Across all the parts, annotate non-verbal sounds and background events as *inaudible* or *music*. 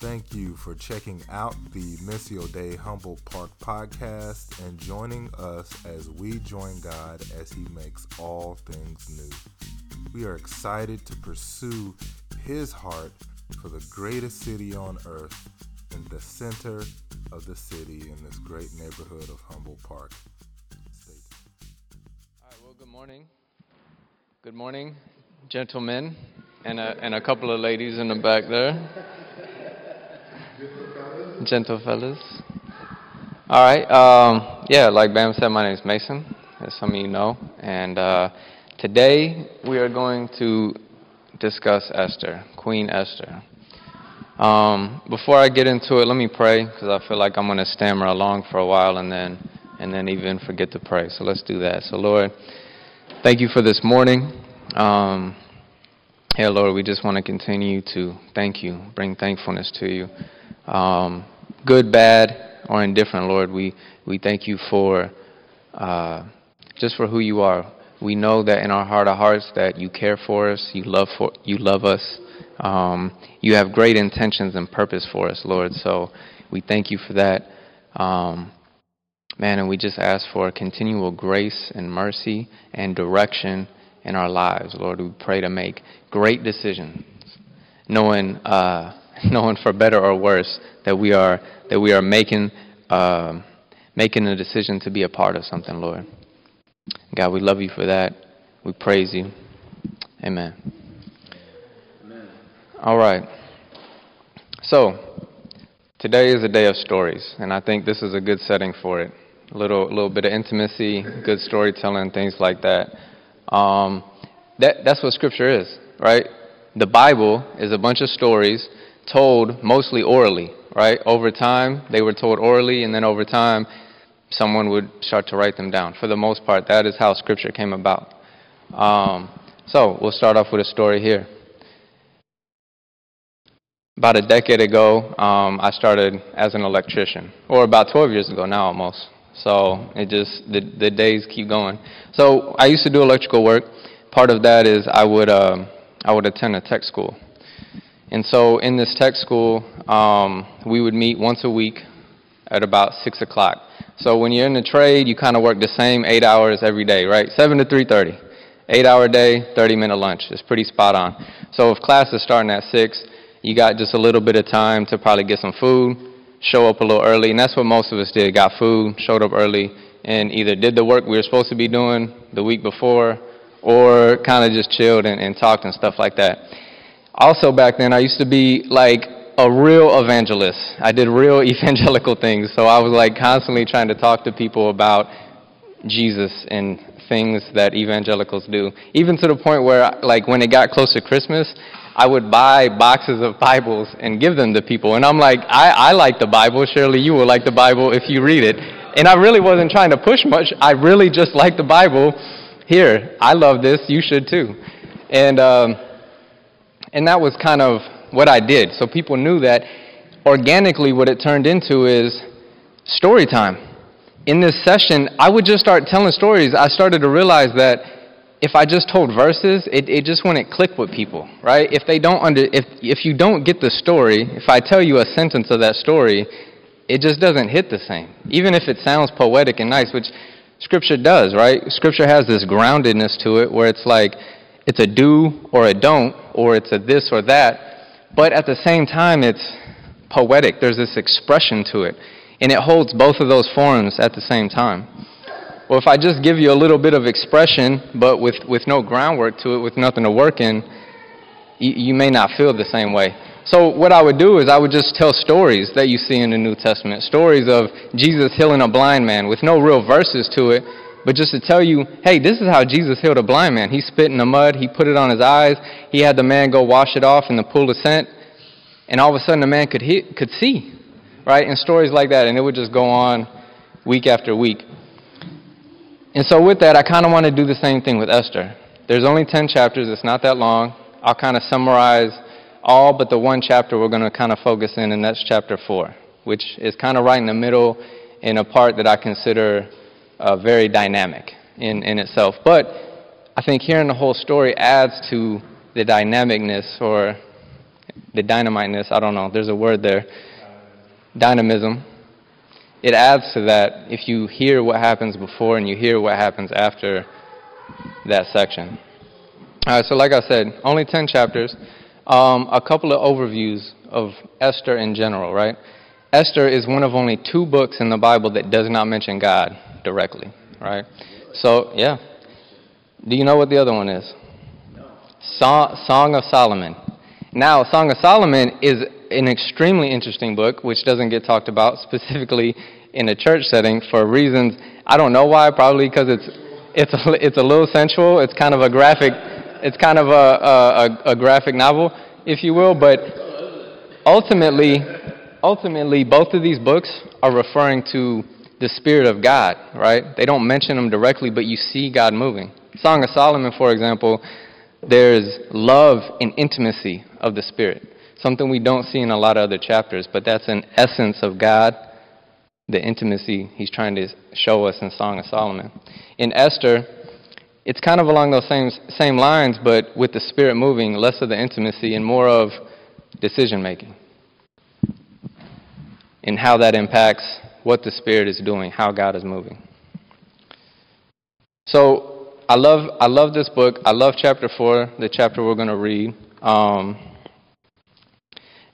Thank you for checking out the Missio Dei Humboldt Park podcast and joining us as we join God as He makes all things new. We are excited to pursue His heart for the greatest city on earth in the center of the city in this great neighborhood of Humboldt Park. All right, well, good morning. Good morning, gentlemen, and a, and a couple of ladies in the back there. Gentle fellas. All right. Um, yeah, like Bam said, my name is Mason, as some of you know. And uh, today we are going to discuss Esther, Queen Esther. Um, before I get into it, let me pray because I feel like I'm going to stammer along for a while and then and then even forget to pray. So let's do that. So Lord, thank you for this morning. Um, yeah, Lord, we just want to continue to thank you, bring thankfulness to you um, good, bad, or indifferent, Lord, we, we thank you for uh, just for who you are. We know that in our heart of hearts that you care for us, you love for you love us, um, you have great intentions and purpose for us, Lord. So we thank you for that, um, man. And we just ask for continual grace and mercy and direction in our lives, Lord. We pray to make great decisions, knowing. Uh, *laughs* knowing for better or worse that we are that we are making uh, making a decision to be a part of something, Lord. God, we love you for that. We praise you. Amen. Amen. All right. So today is a day of stories, and I think this is a good setting for it. A little, little bit of intimacy, good storytelling, things like that. Um, that that's what Scripture is, right? The Bible is a bunch of stories told mostly orally, right? Over time, they were told orally, and then over time, someone would start to write them down. For the most part, that is how Scripture came about. Um, so, we'll start off with a story here. About a decade ago, um, I started as an electrician, or about 12 years ago now almost. So it just the the days keep going. So I used to do electrical work. Part of that is I would um, I would attend a tech school. And so in this tech school, um, we would meet once a week at about 6 o'clock. So when you're in the trade, you kind of work the same eight hours every day, right? 7 to 3.30. Eight hour day, 30 minute lunch. It's pretty spot on. So if class is starting at 6, you got just a little bit of time to probably get some food, show up a little early, and that's what most of us did. Got food, showed up early, and either did the work we were supposed to be doing the week before, or kind of just chilled and, and talked and stuff like that. Also, back then, I used to be like a real evangelist. I did real *laughs* evangelical things. So I was like constantly trying to talk to people about Jesus and things that evangelicals do. Even to the point where, like, when it got close to Christmas, I would buy boxes of Bibles and give them to people. And I'm like, I, I like the Bible. Surely you will like the Bible if you read it. And I really wasn't trying to push much. I really just like the Bible. Here, I love this. You should too. And, um, and that was kind of what I did. So people knew that organically what it turned into is story time. In this session, I would just start telling stories. I started to realize that if I just told verses, it, it just wouldn't click with people, right? If they don't under if if you don't get the story, if I tell you a sentence of that story, it just doesn't hit the same. Even if it sounds poetic and nice, which scripture does, right? Scripture has this groundedness to it where it's like it's a do or a don't, or it's a this or that, but at the same time, it's poetic. There's this expression to it, and it holds both of those forms at the same time. Well, if I just give you a little bit of expression, but with, with no groundwork to it, with nothing to work in, you, you may not feel the same way. So, what I would do is I would just tell stories that you see in the New Testament stories of Jesus healing a blind man with no real verses to it, but just to tell you, hey, this is how Jesus healed a blind man. He spit in the mud, he put it on his eyes, he had the man go wash it off in the pool of scent, and all of a sudden the man could, hit, could see, right? And stories like that, and it would just go on week after week. And so, with that, I kind of want to do the same thing with Esther. There's only 10 chapters, it's not that long. I'll kind of summarize all but the one chapter we're going to kind of focus in, and that's chapter 4, which is kind of right in the middle in a part that I consider uh, very dynamic in, in itself. But I think hearing the whole story adds to the dynamicness or the dynamiteness, I don't know, there's a word there, dynamism. It adds to that if you hear what happens before and you hear what happens after that section. All right, so like I said, only 10 chapters. Um, a couple of overviews of Esther in general, right? Esther is one of only two books in the Bible that does not mention God directly, right? So, yeah. Do you know what the other one is? Song, Song of Solomon. Now, Song of Solomon is an extremely interesting book, which doesn't get talked about *laughs* specifically in a church setting for reasons I don't know why. Probably because it's it's a, it's a little sensual. It's kind of a graphic. It's kind of a, a, a graphic novel, if you will. But ultimately, ultimately, both of these books are referring to the Spirit of God, right? They don't mention them directly, but you see God moving. Song of Solomon, for example, there's love and intimacy of the Spirit, something we don't see in a lot of other chapters, but that's an essence of God, the intimacy he's trying to show us in Song of Solomon. In Esther, it's kind of along those same, same lines, but with the Spirit moving, less of the intimacy and more of decision making and how that impacts what the Spirit is doing, how God is moving. So I love I love this book. I love chapter four, the chapter we're going to read. Um,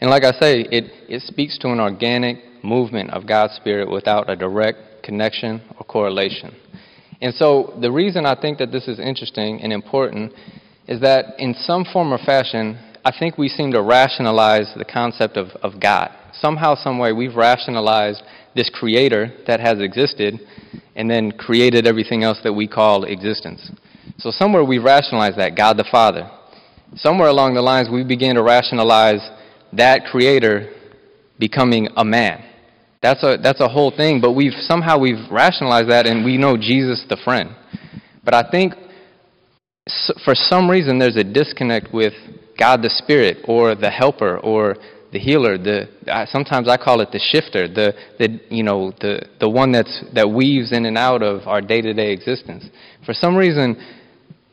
and like I say, it, it speaks to an organic movement of God's Spirit without a direct connection or correlation. And so the reason I think that this is interesting and important is that in some form or fashion, I think we seem to rationalize the concept of, of God. Somehow, some way, we've rationalized this creator that has existed and then created everything else that we call existence. So somewhere we rationalize that, God the Father. Somewhere along the lines we begin to rationalize that creator becoming a man. That's a, that's a whole thing, but we've somehow we've rationalized that and we know Jesus the friend. But I think for some reason there's a disconnect with God the Spirit or the helper or the healer, the sometimes I call it the shifter, the the you know the the one that's that weaves in and out of our day-to-day existence. For some reason,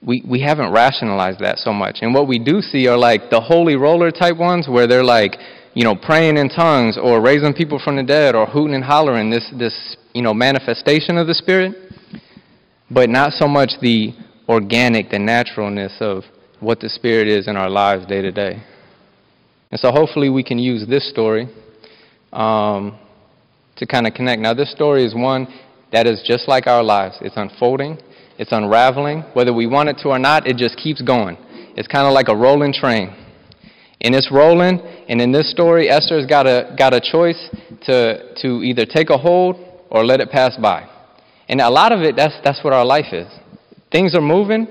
we we haven't rationalized that so much, and what we do see are like the holy roller type ones where they're like you know praying in tongues or raising people from the dead or hooting and hollering this this you know manifestation of the spirit, but not so much the organic, the naturalness of what the spirit is in our lives day to day. And so hopefully we can use this story um, to kind of connect. Now, this story is one that is just like our lives. It's unfolding, it's unraveling. Whether we want it to or not, it just keeps going. It's kind of like a rolling train. And it's rolling, and in this story, Esther's got a, got a choice to, to either take a hold or let it pass by. And a lot of it, that's, that's what our life is. Things are moving,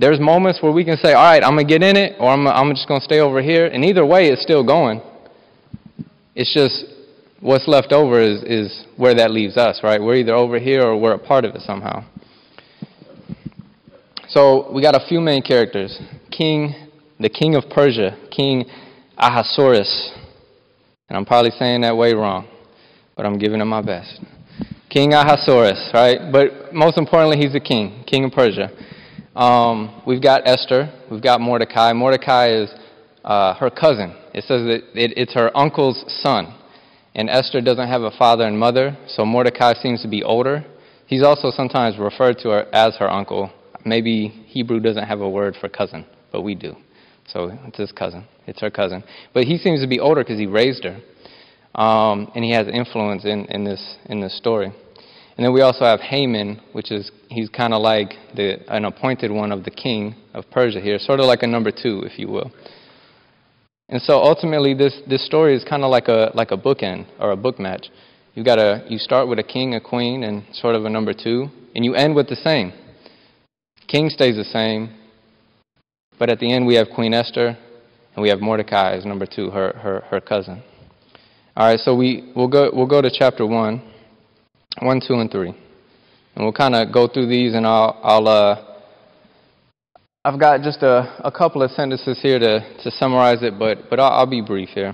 there's moments where we can say, all right, I'm going to get in it, or I'm, I'm just going to stay over here. And either way, it's still going. It's just what's left over is, is where that leaves us, right? We're either over here or we're a part of it somehow. So we got a few main characters King, the king of Persia, King Ahasuerus. And I'm probably saying that way wrong, but I'm giving it my best. King Ahasuerus, right? But most importantly, he's the king, king of Persia. Um, we've got Esther. We've got Mordecai. Mordecai is uh, her cousin. It says that it, it's her uncle's son. And Esther doesn't have a father and mother, so Mordecai seems to be older. He's also sometimes referred to her as her uncle. Maybe Hebrew doesn't have a word for cousin, but we do. So it's his cousin. It's her cousin. But he seems to be older because he raised her. Um, and he has influence in, in, this, in this story. And then we also have Haman, which is, he's kind of like the, an appointed one of the king of Persia here, sort of like a number two, if you will. And so ultimately, this, this story is kind of like a, like a bookend or a book match. You've got a, you start with a king, a queen, and sort of a number two, and you end with the same. King stays the same, but at the end we have Queen Esther, and we have Mordecai as number two, her, her, her cousin. All right, so we, we'll, go, we'll go to chapter 1. 1, 2, and 3. And we'll kind of go through these, and I'll, I'll uh, I've got just a, a couple of sentences here to, to summarize it, but, but I'll, I'll be brief here.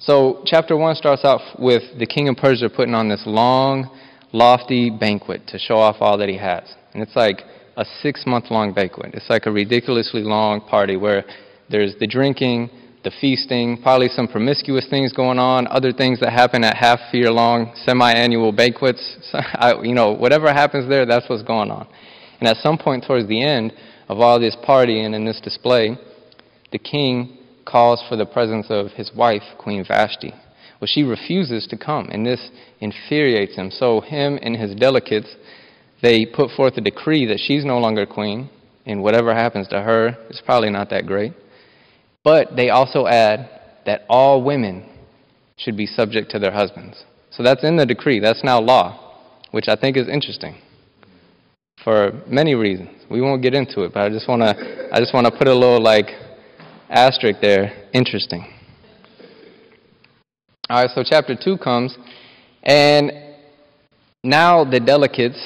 So, chapter 1 starts off with the king of Persia putting on this long, lofty banquet to show off all that he has. And it's like a six month long banquet. It's like a ridiculously long party where there's the drinking, the feasting, probably some promiscuous things going on, other things that happen at half year long semi annual banquets. *laughs* you know, whatever happens there, that's what's going on. And at some point towards the end of all this partying and this display, the king calls for the presence of his wife, Queen Vashti. Well, she refuses to come, and this infuriates him. So, him and his delegates, they put forth a decree that she's no longer queen, and whatever happens to her is probably not that great. But they also add that all women should be subject to their husbands. So that's in the decree. That's now law, which I think is interesting for many reasons. We won't get into it, but I just want to I just want to put a little like asterisk there. Interesting. All right, so chapter 2 comes and now the delegates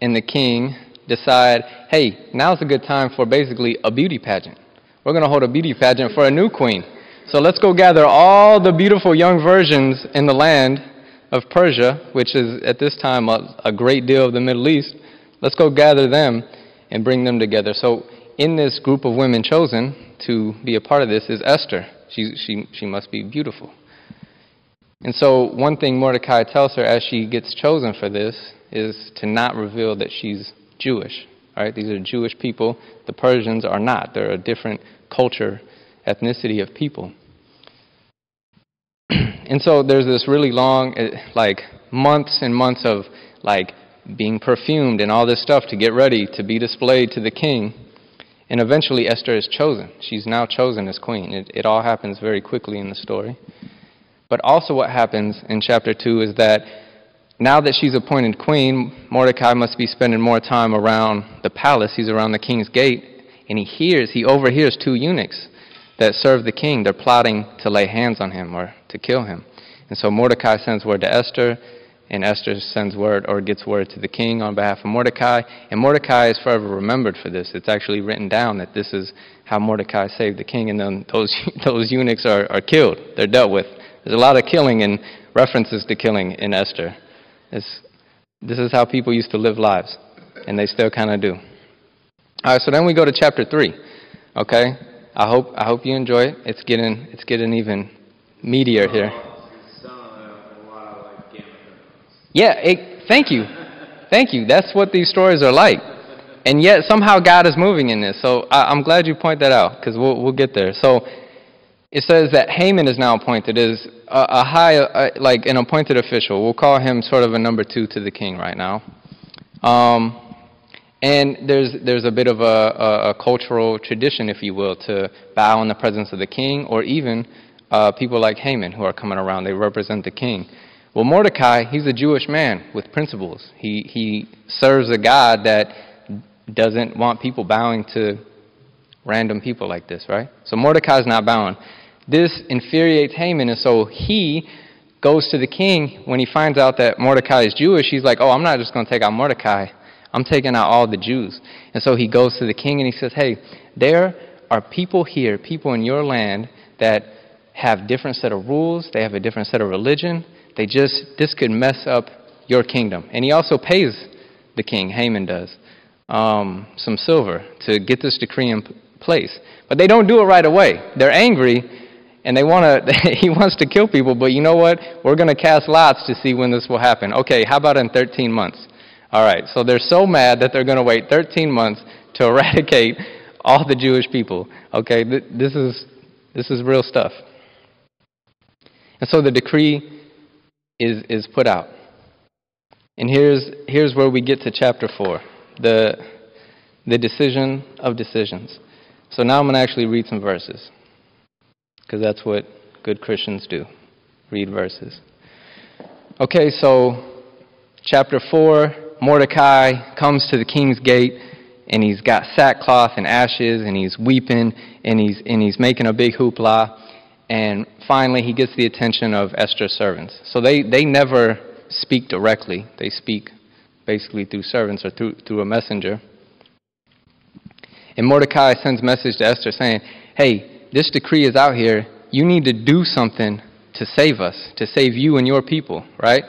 and the king decide, "Hey, now's a good time for basically a beauty pageant." We're going to hold a beauty pageant for a new queen. So let's go gather all the beautiful young virgins in the land of Persia, which is at this time a, a great deal of the Middle East. Let's go gather them and bring them together. So in this group of women chosen to be a part of this is Esther. She, she, she must be beautiful. And so, one thing Mordecai tells her as she gets chosen for this is to not reveal that she's Jewish. Right? These are Jewish people. The Persians are not. They're a different culture, ethnicity of people. *clears throat* and so there's this really long, eh, like months and months of like being perfumed and all this stuff to get ready to be displayed to the king. And eventually Esther is chosen. She's now chosen as queen. It, it all happens very quickly in the story. But also, what happens in chapter 2 is that now that she's appointed queen, Mordecai must be spending more time around the palace. He's around the king's gate, and he hears, he overhears two eunuchs that serve the king. They're plotting to lay hands on him or to kill him. And so Mordecai sends word to Esther, and Esther sends word or gets word to the king on behalf of Mordecai. And Mordecai is forever remembered for this. It's actually written down that this is how Mordecai saved the king, and then those, *laughs* those eunuchs are, are killed. They're dealt with. There's a lot of killing and references to killing in Esther. It's, this is how people used to live lives, and they still kind of do. All right, so then we go to chapter three. Okay, I hope I hope you enjoy it. It's getting it's getting even meatier here. Yeah, it, thank you, thank you. That's what these stories are like, and yet somehow God is moving in this. So I, am glad you point that out because we'll we'll get there. So it says that Haman is now appointed as a, a high, uh, like an appointed official. We'll call him sort of a number two to the king right now. Um, and there's, there's a bit of a, a, a, cultural tradition, if you will, to bow in the presence of the king, or even uh, people like Haman who are coming around. They represent the king. Well, Mordecai, he's a Jewish man with principles. He, he serves a God that doesn't want people bowing to random people like this, right? So Mordecai's not bowing. This infuriates Haman, and so he goes to the king when he finds out that Mordecai is Jewish. He's like, Oh, I'm not just going to take out Mordecai, I'm taking out all the Jews. And so he goes to the king and he says, Hey, there are people here, people in your land that have different set of rules, they have a different set of religion. They just, this could mess up your kingdom. And he also pays the king, Haman does, um, some silver to get this decree in place. But they don't do it right away. They're angry and they want to *laughs* he wants to kill people but you know what? We're going to cast lots to see when this will happen. Okay how about in 13 months? All right so they're so mad that they're going to wait 13 months to *laughs* eradicate all the jewish people. Okay this is this is real stuff. And so the decree is is put out. And here's here's where we get to chapter 4 the the decision of decisions. So now i'm going to actually read some verses because that's what good Christians do read verses. Okay, so chapter 4 Mordecai comes to the king's gate and he's got sackcloth and ashes and he's weeping and he's, and he's making a big hoopla. And finally, he gets the attention of Esther's servants. So they, they never speak directly, they speak basically through servants or through, through a messenger. And Mordecai sends a message to Esther saying, Hey, this decree is out here. You need to do something to save us, to save you and your people, right?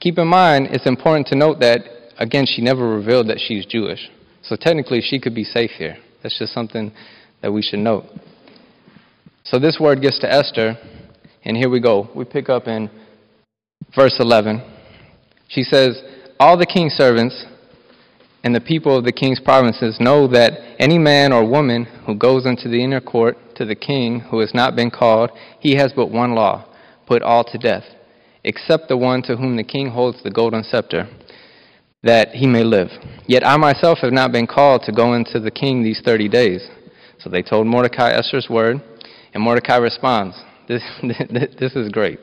Keep in mind, it's important to note that, again, she never revealed that she's Jewish. So technically, she could be safe here. That's just something that we should note. So this word gets to Esther, and here we go. We pick up in verse 11. She says, All the king's servants and the people of the king's provinces know that any man or woman who goes into the inner court to the king who has not been called, he has but one law put all to death, except the one to whom the king holds the golden scepter, that he may live. Yet I myself have not been called to go into the king these thirty days. So they told Mordecai Esther's word, and Mordecai responds, *laughs* This, this is great.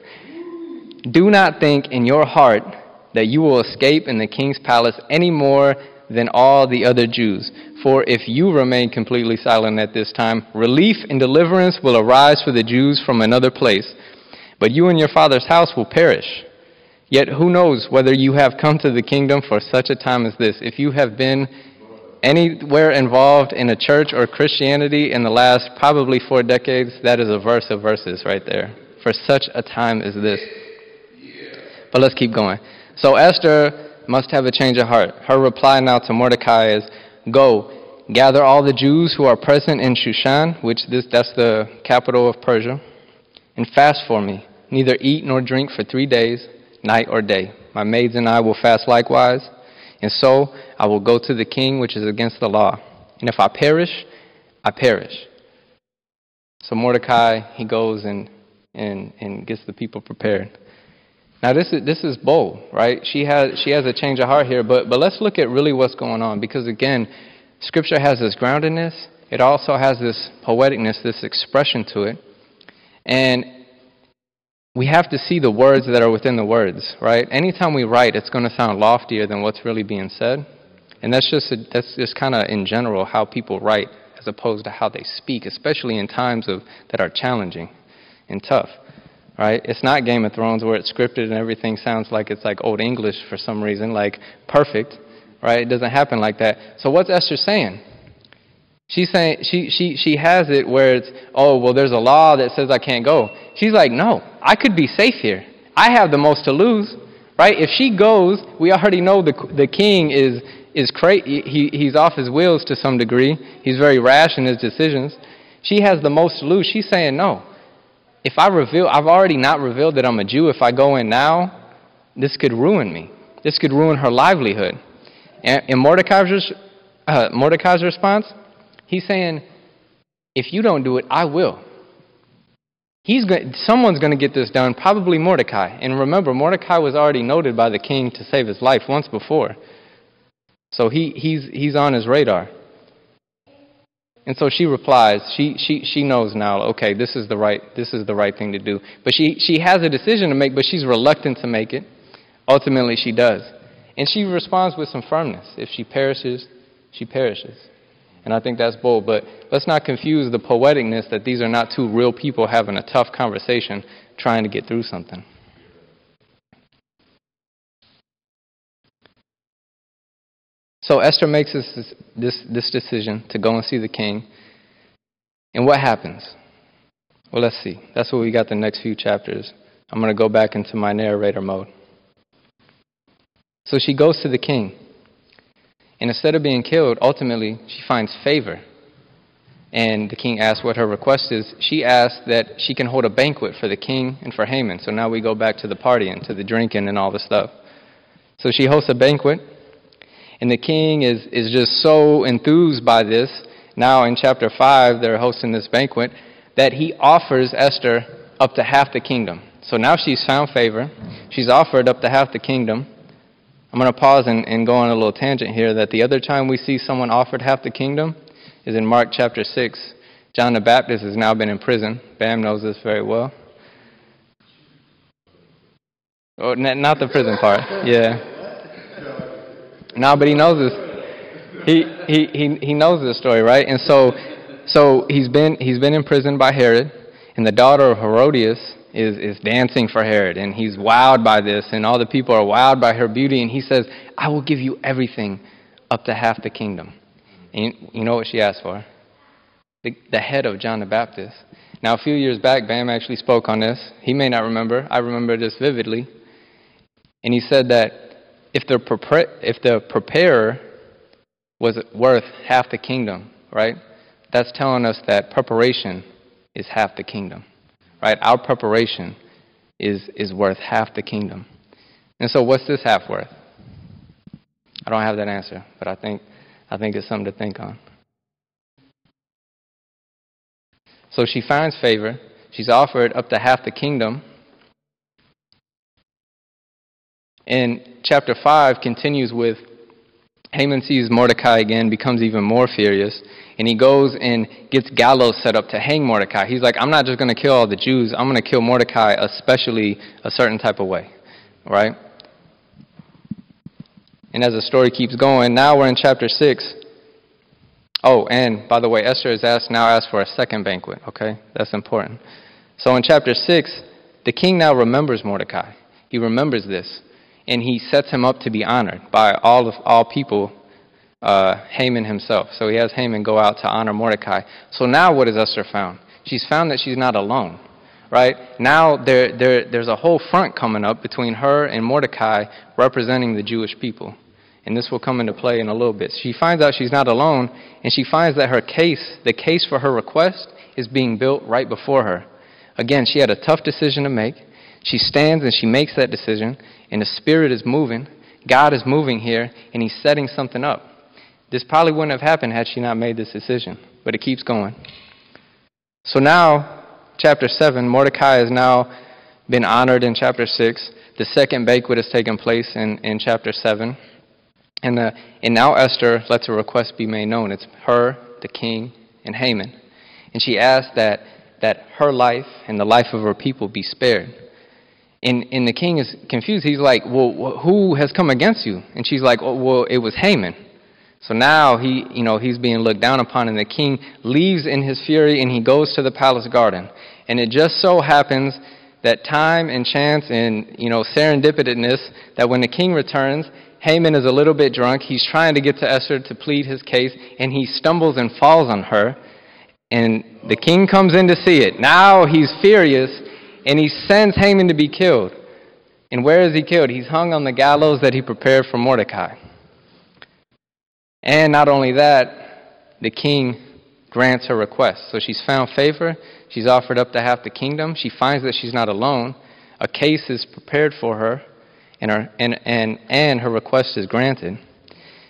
Do not think in your heart that you will escape in the king's palace any more than all the other Jews. For if you remain completely silent at this time, relief and deliverance will arise for the Jews from another place. But you and your father's house will perish. Yet who knows whether you have come to the kingdom for such a time as this? If you have been anywhere involved in a church or Christianity in the last probably four decades, that is a verse of verses right there. For such a time as this. But let's keep going. So Esther must have a change of heart. Her reply now to Mordecai is, Go, gather all the Jews who are present in Shushan, which this, that's the capital of Persia, and fast for me. Neither eat nor drink for three days, night or day. My maids and I will fast likewise, and so I will go to the king, which is against the law. And if I perish, I perish. So Mordecai, he goes and, and, and gets the people prepared. Now this is this is bold, right? She has she has a change of heart here, but but let's look at really what's going on because again, Scripture has this groundedness. It also has this poeticness, this expression to it, and we have to see the words that are within the words, right? Anytime we write, it's going to sound loftier than what's really being said, and that's just a, that's just kind of in general how people write as opposed to how they speak, especially in times of that are challenging and tough right? It's not Game of Thrones where it's scripted and everything sounds like it's like old English for some reason, like perfect, right? It doesn't happen like that. So what's Esther saying? She's saying she she she has it where it's oh well there's a law that says I can't go. She's like no I could be safe here. I have the most to lose, right? If she goes, we already know the the king is is cra- he he's off his wheels to some degree. He's very rash in his decisions. She has the most to lose. She's saying no if I reveal, I've already not revealed that I'm a Jew. If I go in now, this could ruin me. This could ruin her livelihood. And in Mordecai's, uh, Mordecai's response, he's saying, if you don't do it, I will. He's going, someone's going to get this done, probably Mordecai. And remember, Mordecai was already noted by the king to save his life once before. So he, he's, he's on his radar. And so she replies, she, she, she knows now, okay, this is, the right, this is the right thing to do. But she, she has a decision to make, but she's reluctant to make it. Ultimately, she does. And she responds with some firmness. If she perishes, she perishes. And I think that's bold. But let's not confuse the poeticness that these are not two real people having a tough conversation trying to get through something. So Esther makes this, this, this decision to go and see the king. And what happens? Well, let's see. That's what we got the next few chapters. I'm going to go back into my narrator mode. So she goes to the king. And instead of being killed, ultimately, she finds favor. And the king asks what her request is. She asks that she can hold a banquet for the king and for Haman. So now we go back to the party and to the drinking, and all the stuff. So she hosts a banquet. And the king is, is just so enthused by this. Now, in chapter 5, they're hosting this banquet that he offers Esther up to half the kingdom. So now she's found favor. She's offered up to half the kingdom. I'm going to pause and, and go on a little tangent here that the other time we see someone offered half the kingdom is in Mark chapter 6. John the Baptist has now been in prison. Bam knows this very well. Oh, not the prison part. Yeah. No, but he knows this. He, he, he, he knows this story, right? And so, so he's been, he's been imprisoned by Herod, and the daughter of Herodias is, is dancing for Herod, and he's wowed by this, and all the people are wowed by her beauty, and he says, I will give you everything up to half the kingdom. And you know what she asked for? The, the head of John the Baptist. Now, a few years back, Bam actually spoke on this. He may not remember. I remember this vividly. And he said that if the, if the preparer was worth half the kingdom, right? That's telling us that preparation is half the kingdom. Right? Our preparation is, is worth half the kingdom. And so, what's this half worth? I don't have that answer, but I think, I think it's something to think on. So she finds favor. She's offered up to half the kingdom. And chapter 5 continues with Haman sees Mordecai again, becomes even more furious, and he goes and gets gallows set up to hang Mordecai. He's like, I'm not just going to kill all the Jews, I'm going to kill Mordecai, especially a certain type of way. Right? And as the story keeps going, now we're in chapter 6. Oh, and by the way, Esther is asked now asked for a second banquet, okay? That's important. So in chapter 6, the king now remembers Mordecai. He remembers this, and he sets him up to be honored by all of all people, uh, Haman himself. So he has Haman go out to honor Mordecai. So now what has Esther found? She's found that she's not alone, right? Now there, there, there's a whole front coming up between her and Mordecai representing the Jewish people and this will come into play in a little bit. She finds out she's not alone, and she finds that her case, the case for her request, is being built right before her. Again, she had a tough decision to make. She stands and she makes that decision, and the Spirit is moving. God is moving here, and He's setting something up. This probably wouldn't have happened had she not made this decision, but it keeps going. So now, chapter 7, Mordecai has now been honored in chapter 6. The second banquet has taken place in, in chapter 7. And, uh, and now Esther lets a request be made known. It's her, the king, and Haman. And she asks that, that her life and the life of her people be spared. And, and the king is confused. He's like, Well, who has come against you? And she's like, oh, Well, it was Haman. So now he, you know, he's being looked down upon, and the king leaves in his fury and he goes to the palace garden. And it just so happens that time and chance and, you know, serendipitousness that when the king returns, Haman is a little bit drunk. He's trying to get to Esther to plead his case, and he stumbles and falls on her. And the king comes in to see it. Now he's furious, and he sends Haman to be killed. And where is he killed? He's hung on the gallows that he prepared for Mordecai. And not only that, the king grants her request. So she's found favor. She's offered up to half the kingdom. She finds that she's not alone. A case is prepared for her and her, and, and, and her request is granted.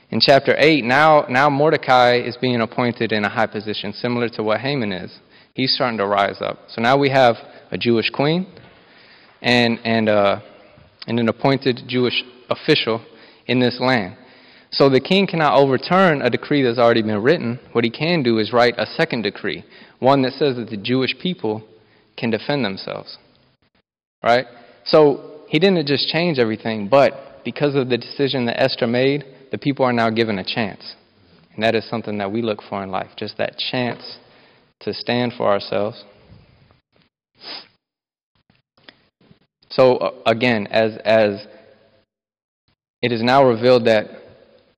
In chapter 8, now, now Mordecai is being appointed in a high position, similar to what Haman is. He's starting to rise up. So now we have a Jewish queen and, and, uh, and an appointed Jewish official in this land. So the king cannot overturn a decree that's already been written. What he can do is write a second decree, one that says that the Jewish people can defend themselves. Right? So he didn't just change everything, but because of the decision that Esther made, the people are now given a chance. And that is something that we look for in life, just that chance to stand for ourselves. So uh, again, as as it is now revealed that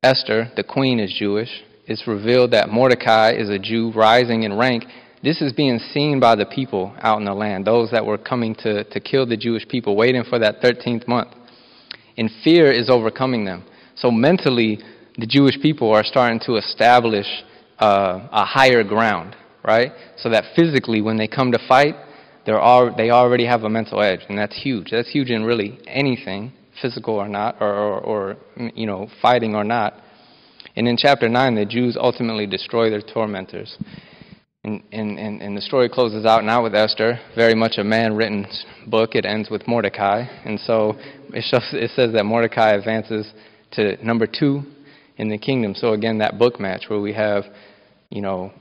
Esther, the queen, is Jewish, it's revealed that Mordecai is a Jew rising in rank. This is being seen by the people out in the land, those that were coming to, to kill the Jewish people, waiting for that 13th month. And fear is overcoming them. So mentally, the Jewish people are starting to establish uh, a higher ground, right? So that physically, when they come to fight, they're all, they already have a mental edge, and that's huge. That's huge in really anything, physical or not, or, or, or you know, fighting or not. And in chapter 9, the Jews ultimately destroy their tormentors. And, and, and, and the story closes out now with Esther, very much a man written book. It ends with Mordecai. And so it, shows, it says that Mordecai advances to number two in the kingdom. So again, that book match where we have, you know,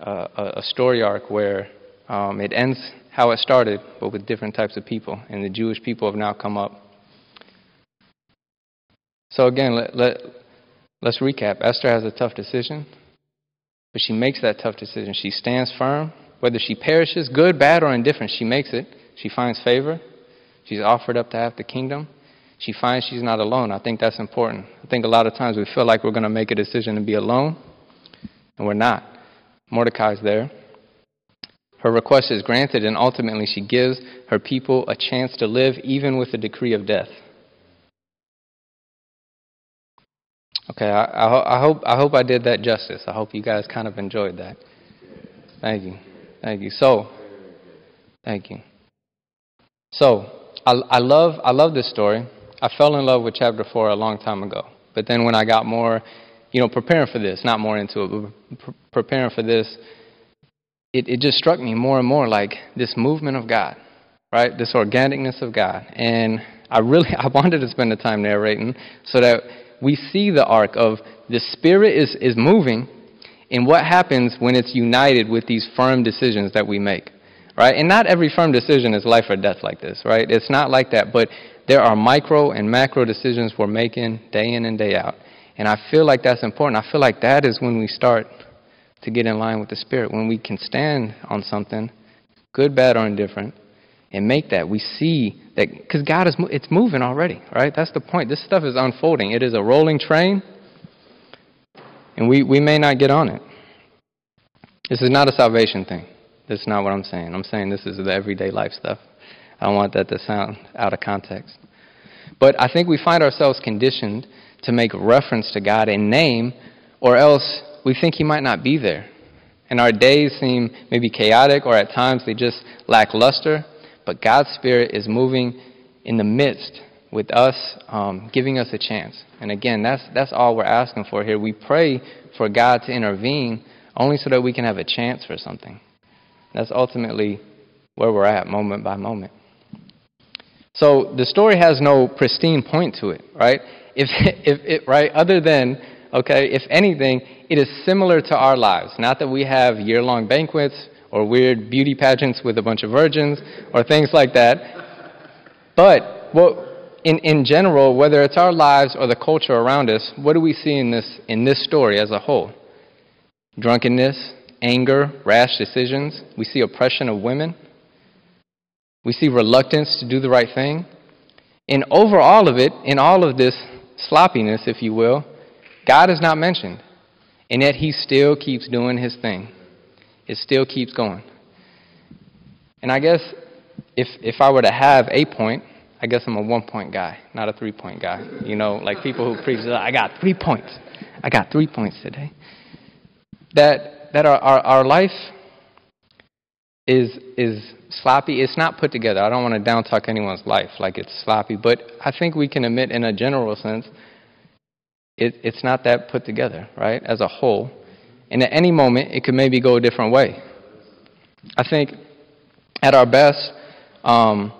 uh, a, a story arc where um, it ends how it started, but with different types of people. And the Jewish people have now come up. So again, let, let, let's recap. Esther has a tough decision. But she makes that tough decision. She stands firm. Whether she perishes, good, bad, or indifferent, she makes it. She finds favor. She's offered up to have the kingdom. She finds she's not alone. I think that's important. I think a lot of times we feel like we're going to make a decision to be alone, and we're not. Mordecai's there. Her request is granted, and ultimately she gives her people a chance to live even with the decree of death. Okay, I, I, I, hope I hope I did that justice. I hope you guys kind of enjoyed that. Thank you, Thank you. So, thank you. So, I, I love I love this story. I fell in love with chapter four a long time ago. But then when I got more, you know, preparing for this, not more into it, but pre- preparing for this, it, it just struck me more and more like this movement of God, right? This organicness of God. And I really *laughs* I wanted to spend the time narrating so that we see the arc of the Spirit is, is moving and what happens when it's united with these firm decisions that we make right? And not every firm decision is life or death like this, right? It's not like that, but there are micro and macro decisions we're making day in and day out. And I feel like that's important. I feel like that is when we start to get in line with the Spirit, when we can stand on something, good, bad, or indifferent, and make that. We see that, because God is, it's moving already, right? That's the point. This stuff is unfolding. It is a rolling train, and we, we may not get on it. This is not a salvation thing. That's not what I'm saying. I'm saying this is the everyday life stuff. I don't want that to sound out of context. But I think we find ourselves conditioned to make reference to God in name, or else we think He might not be there. And our days seem maybe chaotic, or at times they just lack luster. But God's Spirit is moving in the midst with us, um, giving us a chance. And again, that's, that's all we're asking for here. We pray for God to intervene only so that we can have a chance for something. That's ultimately where we're at, moment by moment. So the story has no pristine point to it, right? If, *laughs* if it, right, other than, okay, if anything, it is similar to our lives. Not that we have year long banquets or weird beauty pageants with a bunch of virgins or things like that. But what, in, in general, whether it's our lives or the culture around us, what do we see in this, in this story as a whole? Drunkenness, anger, rash decisions. We see oppression of women. We see reluctance to do the right thing. And over all of it, in all of this sloppiness, if you will, God is not mentioned. And yet he still keeps doing his thing. It still keeps going. And I guess if, if I were to have a point, I guess I'm a one point guy, not a three point guy. You know, like people who preach, I got three points. I got three points today. That that our, our, our life is, is sloppy. It's not put together. I don't want to down talk anyone's life like it's sloppy, but I think we can admit, in a general sense, it, it's not that put together, right, as a whole. And at any moment, it could maybe go a different way. I think at our best, um,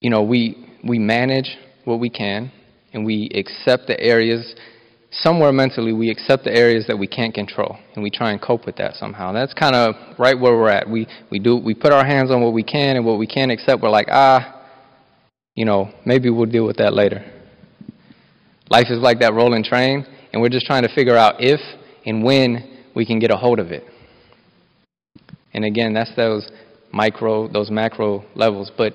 you know, we, we manage what we can and we accept the areas somewhere mentally we accept the areas that we can't control and we try and cope with that somehow. That's kind of right where we're at. We we do we put our hands on what we can and what we can't accept. We're like ah, you know maybe we'll deal with that later. Life is like that rolling train, and we're just trying to figure out if and when we can get a hold of it. And again, that's those micro, those macro levels. But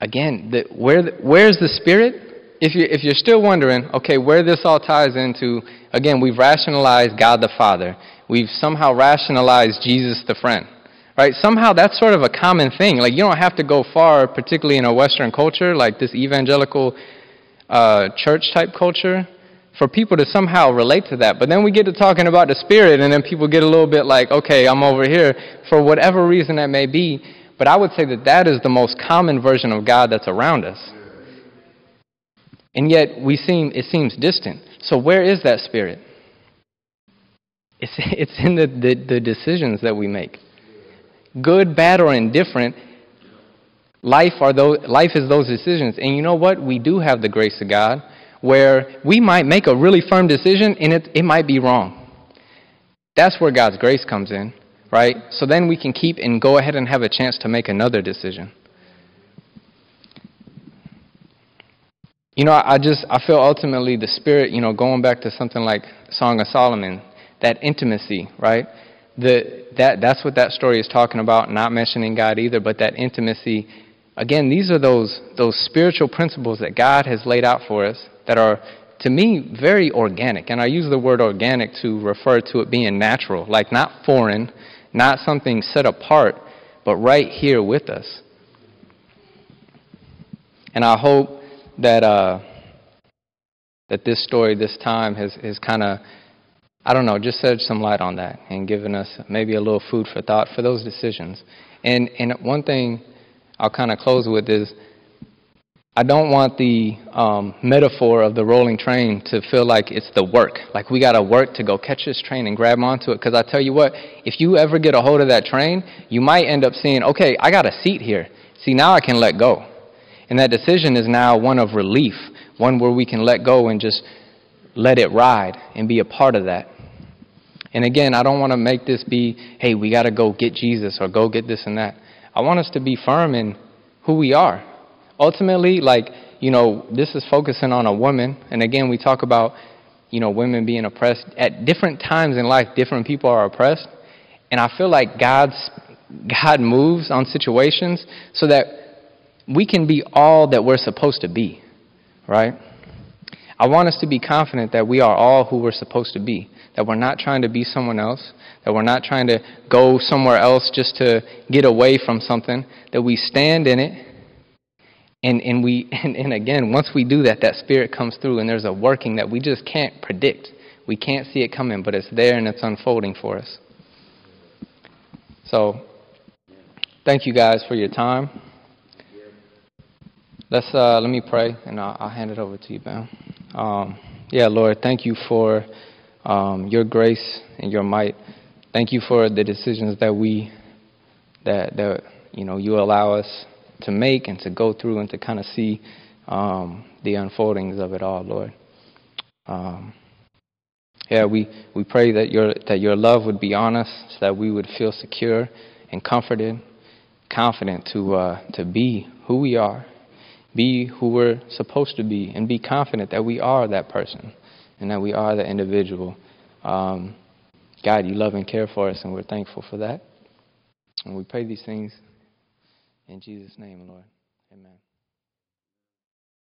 again, the, where where's the spirit? if, you, if you're still wondering, okay, where this all ties into, again, we've rationalized God the Father. We've somehow rationalized Jesus the friend. Right? Somehow that's sort of a common thing. Like, you don't have to go far, particularly in a Western culture, like this evangelical uh, church type culture, for people to somehow relate to that. But then we get to talking about the Spirit, and then people get a little bit like, okay, I'm over here, for whatever reason that may be. But I would say that that is the most common version of God that's around us. And yet we seem it seems distant. So where is that spirit? It's, *laughs* it's in the, the, the decisions that we make. Good, bad, or indifferent, life, are those, life is those decisions. And you know what? We do have the grace of God where we might make a really firm decision and it, it might be wrong. That's where God's grace comes in, right? So then we can keep and go ahead and have a chance to make another decision. You know, I just I feel ultimately the spirit, you know, going back to something like Song of Solomon, that intimacy, right? The that that's what that story is talking about, not mentioning God either, but that intimacy. Again, these are those those spiritual principles that God has laid out for us that are to me very organic. And I use the word organic to refer to it being natural, like not foreign, not something set apart, but right here with us. And I hope that uh, that this story, this time, has has kind of I don't know, just shed some light on that and given us maybe a little food for thought for those decisions. And, and one thing I'll kind of close with is I don't want the um, metaphor of the rolling train to feel like it's the work. Like we got to work to go catch this train and grab onto it. Because I tell you what, if you ever get a hold of that train, you might end up seeing, okay, I got a seat here. See, now I can let go. And that decision is now one of relief, one where we can let go and just let it ride and be a part of that. And again, I don't want to make this be, hey, we got to go get Jesus or go get this and that. I want us to be firm in who we are ultimately, like, you know, this is focusing on a woman. And again, we talk about, you know, women being oppressed. At different times in life, different people are oppressed. And I feel like God's, God moves on situations so that we can be all that we're supposed to be, right? I want us to be confident that we are all who we're supposed to be, that we're not trying to be someone else, that we're not trying to go somewhere else just to get away from something, that we stand in it and, and, we, *laughs* and, and again, once we do that, that Spirit comes through and there's a working that we just can't predict. We can't see it coming, but it's there and it's unfolding for us. So, thank you guys for your time. Let's uh, let me pray, and I'll, I'll, hand it over to you, Ben. Um, yeah, Lord, thank you for um, your grace and your might. Thank you for the decisions that we that that you know you allow us to make and to go through and to kind of see um, the unfoldings of it all, Lord. Um, yeah, we, we pray that your, that your love would be on us so that we would feel secure and comforted, confident to, uh, to be who we are, be who we're supposed to be, and be confident that we are that person and that we are the individual. Um, God, you love and care for us, and we're thankful for that. And we pray these things in Jesus' name, Lord. Amen.